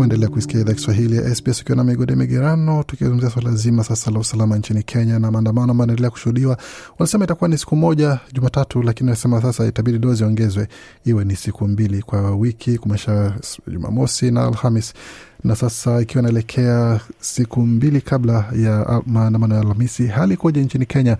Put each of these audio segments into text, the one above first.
Uendelea kuisikia idhaa Kiswahili ya SBS ukiwa na migode migerano, tukizungumzia swala zima sasa la usalama nchini Kenya na maandamano ambayo anaendelea kushuhudiwa. Wanasema itakuwa ni siku moja Jumatatu, lakini wanasema sasa itabidi dozi ongezwe iwe ni siku mbili kwa wiki, kumesha Jumamosi na Alhamis, na sasa ikiwa inaelekea siku mbili kabla ya maandamano ya Alhamisi. Hali ikoje nchini Kenya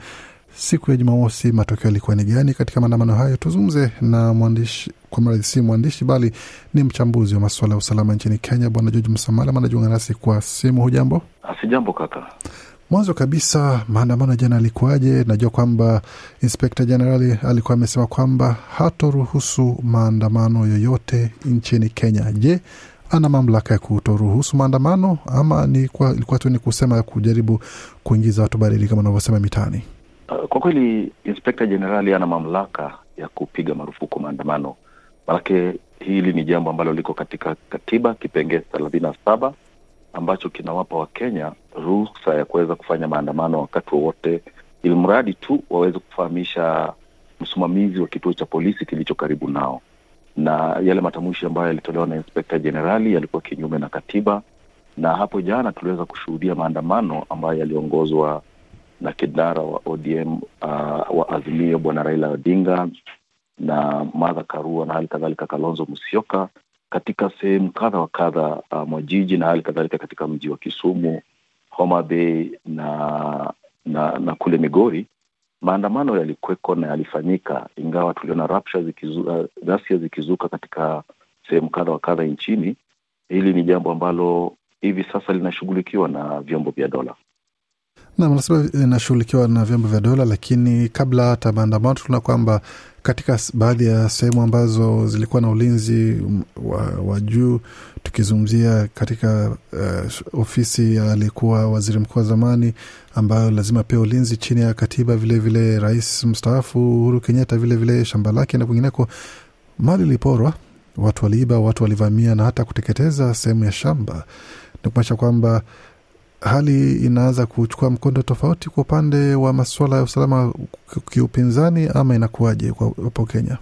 siku ya Jumamosi? Matokeo yalikuwa ni gani katika maandamano hayo? Tuzungumze na mwandishi kwa mradhi, si mwandishi bali ni mchambuzi wa masuala ya usalama nchini Kenya, Bwana George Msamala anajiunga nasi kwa simu. Hujambo? Sijambo kaka. Mwanzo kabisa, maandamano jana alikuwaje? Najua kwamba inspekta jenerali alikuwa amesema kwamba hatoruhusu maandamano yoyote nchini Kenya. Je, ana mamlaka ya kutoruhusu maandamano ama ni kwa, ilikuwa tu ni kusema kujaribu kuingiza watu baridi kama unavyosema mitaani? Kwa kweli inspekta jenerali ana mamlaka ya kupiga marufuku maandamano, manake hili ni jambo ambalo liko katika katiba kipengee thelathini na saba ambacho kinawapa Wakenya ruhusa ya kuweza kufanya maandamano wakati wowote, ili mradi tu waweze kufahamisha msimamizi wa kituo cha polisi kilicho karibu nao. Na yale matamshi ambayo yalitolewa na inspekta jenerali yalikuwa kinyume na katiba, na hapo jana tuliweza kushuhudia maandamano ambayo yaliongozwa na kinara wa ODM uh, wa Azimio Bwana Raila Odinga na Martha Karua na hali kadhalika Kalonzo Musyoka katika sehemu kadha wa kadha uh, mwa jiji na hali kadhalika katika mji wa Kisumu, Homa Bay na na, na kule Migori. Maandamano yalikweko na yalifanyika, ingawa tuliona rapsha zikizu, uh, ghasia zikizuka katika sehemu kadha wa kadha nchini. Hili ni jambo ambalo hivi sasa linashughulikiwa na vyombo vya dola. Nam anasema inashughulikiwa na vyombo vya dola, lakini kabla hata maandamano, tunaona kwamba katika baadhi ya sehemu ambazo zilikuwa na ulinzi wa, wa juu, tukizungumzia katika uh, ofisi ya aliyekuwa waziri mkuu wa zamani ambayo lazima pia ulinzi chini ya katiba, vilevile vile rais mstaafu Uhuru Kenyatta, vilevile shamba lake na kwingineko, mali iliporwa, watu waliiba, watu walivamia na hata kuteketeza sehemu ya shamba, ni kumaanisha kwamba hali inaanza kuchukua mkondo tofauti kwa upande wa masuala ya usalama kiupinzani, ama inakuwaje hapo Kenya?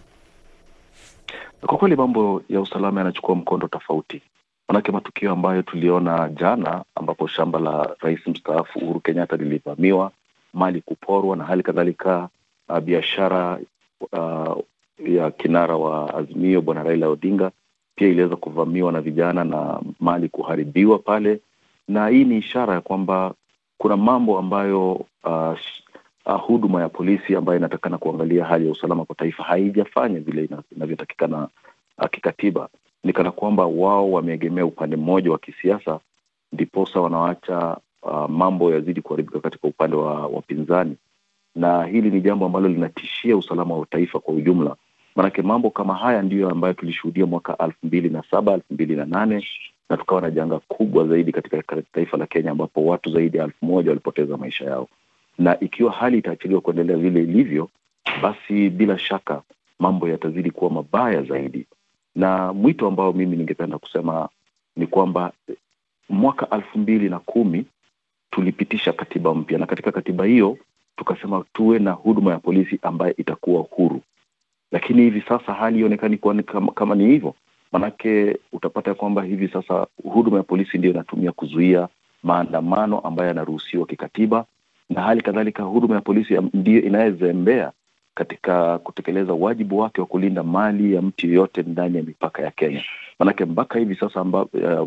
Kwa kweli mambo ya usalama yanachukua mkondo tofauti, manake matukio ambayo tuliona jana, ambapo shamba la rais mstaafu Uhuru Kenyatta lilivamiwa, mali kuporwa, na hali kadhalika uh, biashara uh, ya kinara wa Azimio Bwana Raila Odinga pia iliweza kuvamiwa na vijana na mali kuharibiwa pale na hii ni ishara ya kwamba kuna mambo ambayo uh, uh, huduma ya polisi ambayo inatakana kuangalia hali ya usalama kwa taifa haijafanya vile inavyotakikana uh, kikatiba. Ni kana kwamba wao wameegemea upande mmoja wa kisiasa, ndiposa wanawacha uh, mambo yazidi kuharibika katika upande wa wapinzani, na hili ni jambo ambalo linatishia usalama wa taifa kwa ujumla. Maanake mambo kama haya ndiyo ambayo tulishuhudia mwaka elfu mbili na saba elfu mbili na nane na tukawa na janga kubwa zaidi katika taifa la Kenya ambapo watu zaidi ya elfu moja walipoteza maisha yao. Na ikiwa hali itaachiliwa kuendelea vile ilivyo, basi bila shaka mambo yatazidi kuwa mabaya zaidi. Na mwito ambao mimi ningependa kusema ni kwamba mwaka elfu mbili na kumi tulipitisha katiba mpya, na katika katiba hiyo tukasema tuwe na huduma ya polisi ambayo itakuwa huru, lakini hivi sasa hali ionekani kuwa kama, kama ni hivyo Manake utapata kwamba hivi sasa huduma ya polisi ndio inatumia kuzuia maandamano ambayo yanaruhusiwa kikatiba, na hali kadhalika huduma ya polisi ndiyo inayezembea katika kutekeleza wajibu wake wa kulinda mali ya mtu yoyote ndani ya mipaka ya Kenya. Manake mpaka hivi sasa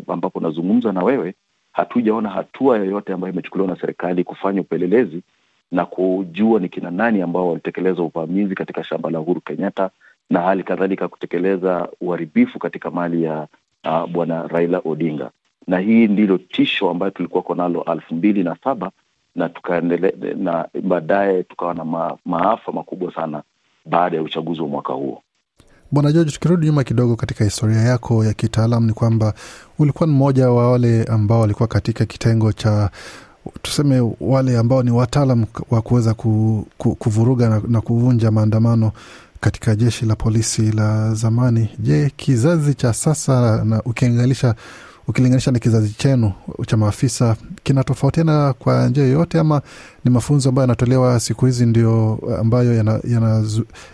ambapo nazungumza na wewe, hatujaona hatua yoyote ambayo imechukuliwa na serikali kufanya upelelezi na kujua ni kina nani ambao walitekeleza uvamizi katika shamba la Uhuru Kenyatta na hali kadhalika kutekeleza uharibifu katika mali ya uh, bwana Raila Odinga, na hii ndilo tisho ambayo tulikuwa nalo elfu mbili na saba na tukaendelea na baadaye tukawa na ma, maafa makubwa sana baada ya uchaguzi wa mwaka huo. Bwana George, tukirudi nyuma kidogo katika historia yako ya kitaalam, ni kwamba ulikuwa ni mmoja wa wale ambao walikuwa katika kitengo cha tuseme wale ambao ni wataalam wa kuweza ku, ku, kuvuruga na, na kuvunja maandamano katika jeshi la polisi la zamani. Je, kizazi cha sasa na ukilinganisha ukilinganisha na kizazi chenu cha maafisa kinatofautiana kwa njia yoyote, ama ni mafunzo ambayo yanatolewa siku hizi ndio ambayo yanatofautiana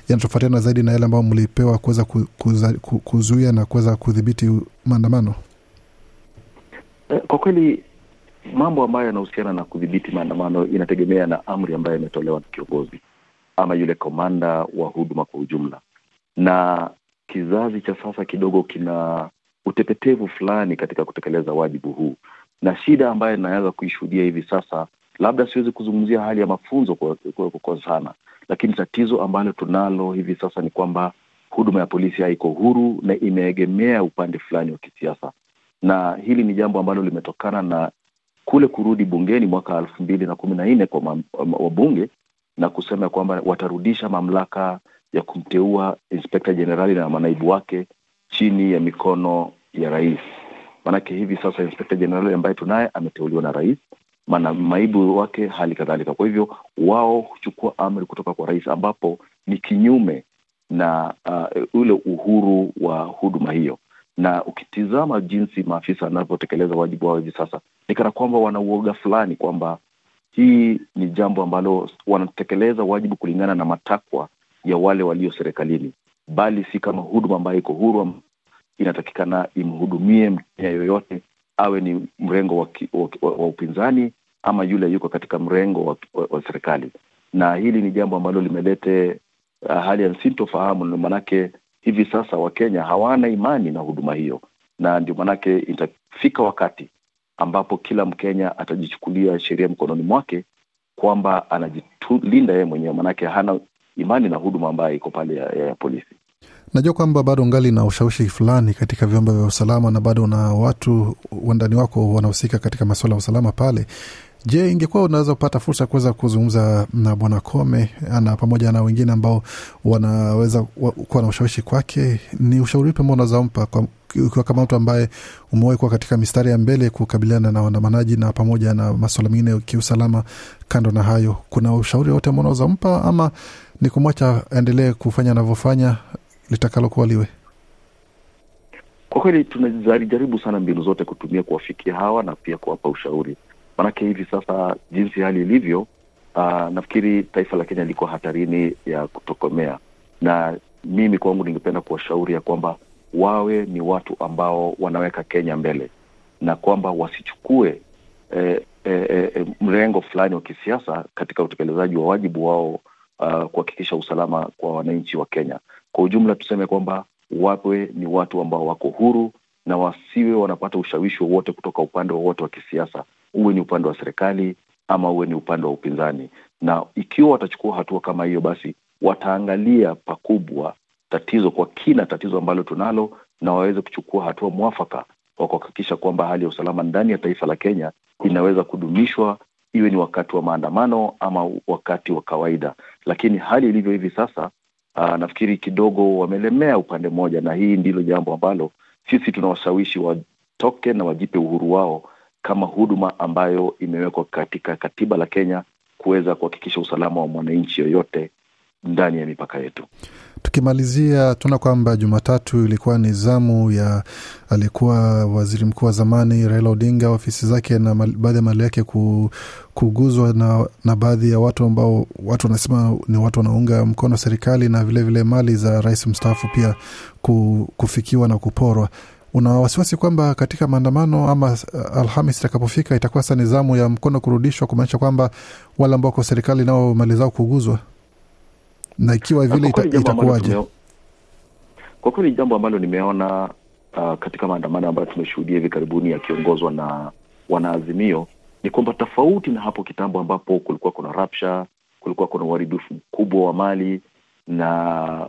yana, yana zaidi na yale ambayo mlipewa kuweza kuzuia na kuweza kudhibiti maandamano? Kwa kweli mambo ambayo yanahusiana na kudhibiti maandamano inategemea na amri ambayo imetolewa na kiongozi ama yule komanda wa huduma kwa ujumla, na kizazi cha sasa kidogo kina utepetevu fulani katika kutekeleza wajibu huu, na shida ambayo inaweza kuishuhudia hivi sasa, labda siwezi kuzungumzia hali ya mafunzo kwa, sana, lakini tatizo ambalo tunalo hivi sasa ni kwamba huduma ya polisi haiko huru na imeegemea upande fulani wa kisiasa, na hili ni jambo ambalo limetokana na kule kurudi bungeni mwaka elfu mbili na kumi na nne kwa wabunge na kusema kwamba watarudisha mamlaka ya kumteua inspekta jenerali na manaibu wake chini ya mikono ya rais. Maanake hivi sasa inspekta jenerali ambaye tunaye ameteuliwa na rais, manaibu wake hali kadhalika. Kwa hivyo wao huchukua amri kutoka kwa rais, ambapo ni kinyume na uh, ule uhuru wa huduma hiyo. Na ukitizama jinsi maafisa wanavyotekeleza wajibu wao hivi sasa, ni kana kwamba wana uoga fulani kwamba hii ni jambo ambalo wanatekeleza wajibu kulingana na matakwa ya wale walio serikalini, bali si kama huduma ambayo iko huru, inatakikana imhudumie Mkenya yoyote, awe ni mrengo wa, wa, wa, wa upinzani ama yule yuko katika mrengo wa, wa, wa serikali. Na hili ni jambo ambalo limelete uh, hali ya sintofahamu, maanake hivi sasa Wakenya hawana imani na huduma hiyo, na ndio maanake itafika wakati ambapo kila Mkenya atajichukulia sheria mkononi mwake kwamba anajilinda yeye mwenyewe, manake hana imani na huduma ambayo iko pale ya, ya, ya polisi. Najua kwamba bado ngali na ushawishi fulani katika vyombo vya usalama na bado na watu wandani wako wanahusika katika masuala ya usalama pale. Je, ingekuwa unaweza kupata fursa ya kuweza kuzungumza na Bwana Kome na pamoja na wengine ambao wanaweza kuwa na ushawishi kwake, ni ushauri upi ambao unaweza mpa ukiwa kama mtu ambaye umewahi kuwa katika mistari ya mbele kukabiliana na waandamanaji na pamoja na maswala mengine kiusalama? Kando na hayo, kuna ushauri wote ambao unaweza mpa ama ni kumwacha aendelee kufanya anavyofanya litakalokuwa liwe? Kwa kweli tunajaribu sana mbinu zote kutumia kuwafikia hawa na pia kuwapa ushauri, maanake hivi sasa jinsi hali ilivyo, uh, nafikiri taifa la Kenya liko hatarini ya kutokomea, na mimi kwangu ningependa kuwashauri ya kwamba wawe ni watu ambao wanaweka Kenya mbele na kwamba wasichukue eh, eh, eh, mrengo fulani wa kisiasa katika utekelezaji wa wajibu wao uh, kuhakikisha usalama kwa wananchi wa Kenya. Kwa ujumla, tuseme kwamba wawe ni watu ambao wako huru na wasiwe wanapata ushawishi wowote kutoka upande wowote wa kisiasa, uwe ni upande wa serikali ama uwe ni upande wa upinzani. Na ikiwa watachukua hatua kama hiyo, basi wataangalia pakubwa tatizo kwa kina, tatizo ambalo tunalo, na waweze kuchukua hatua mwafaka wa kuhakikisha kwamba hali ya usalama ndani ya taifa la Kenya inaweza kudumishwa, iwe ni wakati wa maandamano ama wakati wa kawaida. Lakini hali ilivyo hivi sasa, aa, nafikiri kidogo wamelemea upande mmoja, na hii ndilo jambo ambalo sisi tunawashawishi watoke na wajipe uhuru wao kama huduma ambayo imewekwa katika katiba la Kenya kuweza kuhakikisha usalama wa mwananchi yoyote ndani ya mipaka yetu. Tukimalizia, tunaona kwamba Jumatatu ilikuwa ni zamu ya aliyekuwa waziri mkuu wa zamani Raila Odinga, ofisi zake na baadhi ya mali yake kuguzwa na, na baadhi ya watu ambao watu wanasema ni watu wanaunga mkono serikali na vilevile vile mali za rais mstaafu pia kufikiwa na kuporwa. Una wasiwasi kwamba katika maandamano ama Alhamis itakapofika itakuwa sasa ni zamu ya mkono kurudishwa, kumaanisha kwamba wale ambao kwa serikali nao mali zao kuguzwa na ikiwa vile ita, itakuwaje? Kwa kweli jambo ambalo nimeona uh, katika maandamano ambayo tumeshuhudia hivi karibuni yakiongozwa na wanaazimio ni kwamba tofauti na hapo kitambo ambapo kulikuwa kuna rapsha, kulikuwa kuna uharibifu mkubwa wa mali na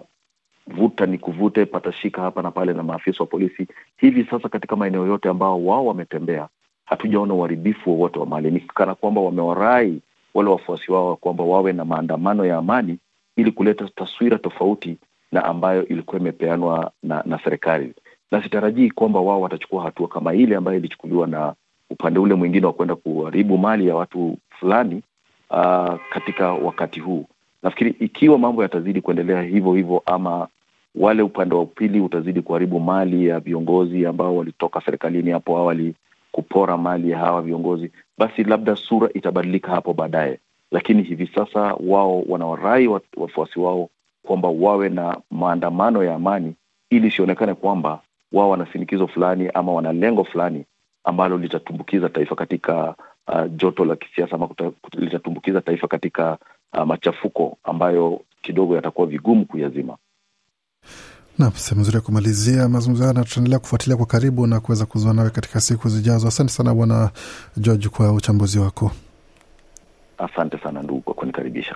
vuta ni kuvute, patashika hapa na pale na maafisa wa polisi. Hivi sasa katika maeneo yote ambao wao wametembea, hatujaona uharibifu wowote wa, mali. Ni kana kwamba wamewarai wale wafuasi wao kwamba wawe na maandamano ya amani ili kuleta taswira tofauti na ambayo ilikuwa imepeanwa na, na serikali, na sitarajii kwamba wao watachukua hatua kama ile ambayo ilichukuliwa na upande ule mwingine wa kwenda kuharibu mali ya watu fulani uh, katika wakati huu. Nafikiri ikiwa mambo yatazidi kuendelea hivyo hivyo ama wale upande wa pili utazidi kuharibu mali ya viongozi ambao walitoka serikalini hapo awali kupora mali ya hawa viongozi, basi labda sura itabadilika hapo baadaye. Lakini hivi sasa wao wanawarai wafuasi wao kwamba wawe na maandamano ya amani, ili isionekane kwamba wao wana shinikizo fulani ama wana lengo fulani ambalo litatumbukiza taifa katika uh, joto la kisiasa ama litatumbukiza taifa katika uh, machafuko ambayo kidogo yatakuwa vigumu kuyazima. Nam, sehemu nzuri ya kumalizia mazungumzo haya, na tutaendelea kufuatilia kwa karibu na kuweza kuzua nawe katika siku zijazo. Asante sana Bwana George kwa uchambuzi wako. Asante sana ndugu kwa kunikaribisha.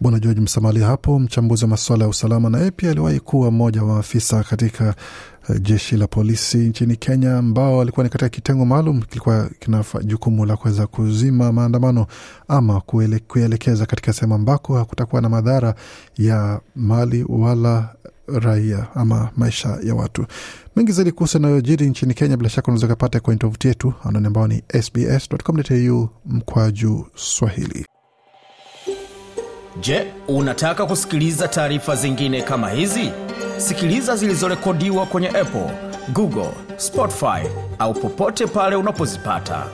Bwana George Msamali hapo, mchambuzi wa masuala ya usalama, na yeye pia aliwahi kuwa mmoja wa maafisa katika uh, jeshi la polisi nchini Kenya, ambao alikuwa ni katika kitengo maalum kilikuwa kina jukumu la kuweza kuzima maandamano ama kuele, kuelekeza katika sehemu ambako hakutakuwa na madhara ya mali wala raia ama maisha ya watu. Mengi zaidi kuhusu yanayojiri nchini Kenya, bila shaka unaweza kupata kwenye tovuti yetu anwani ambao ni sbs.com.au mkwaju Swahili. Je, unataka kusikiliza taarifa zingine kama hizi? Sikiliza zilizorekodiwa kwenye Apple, Google, Spotify au popote pale unapozipata.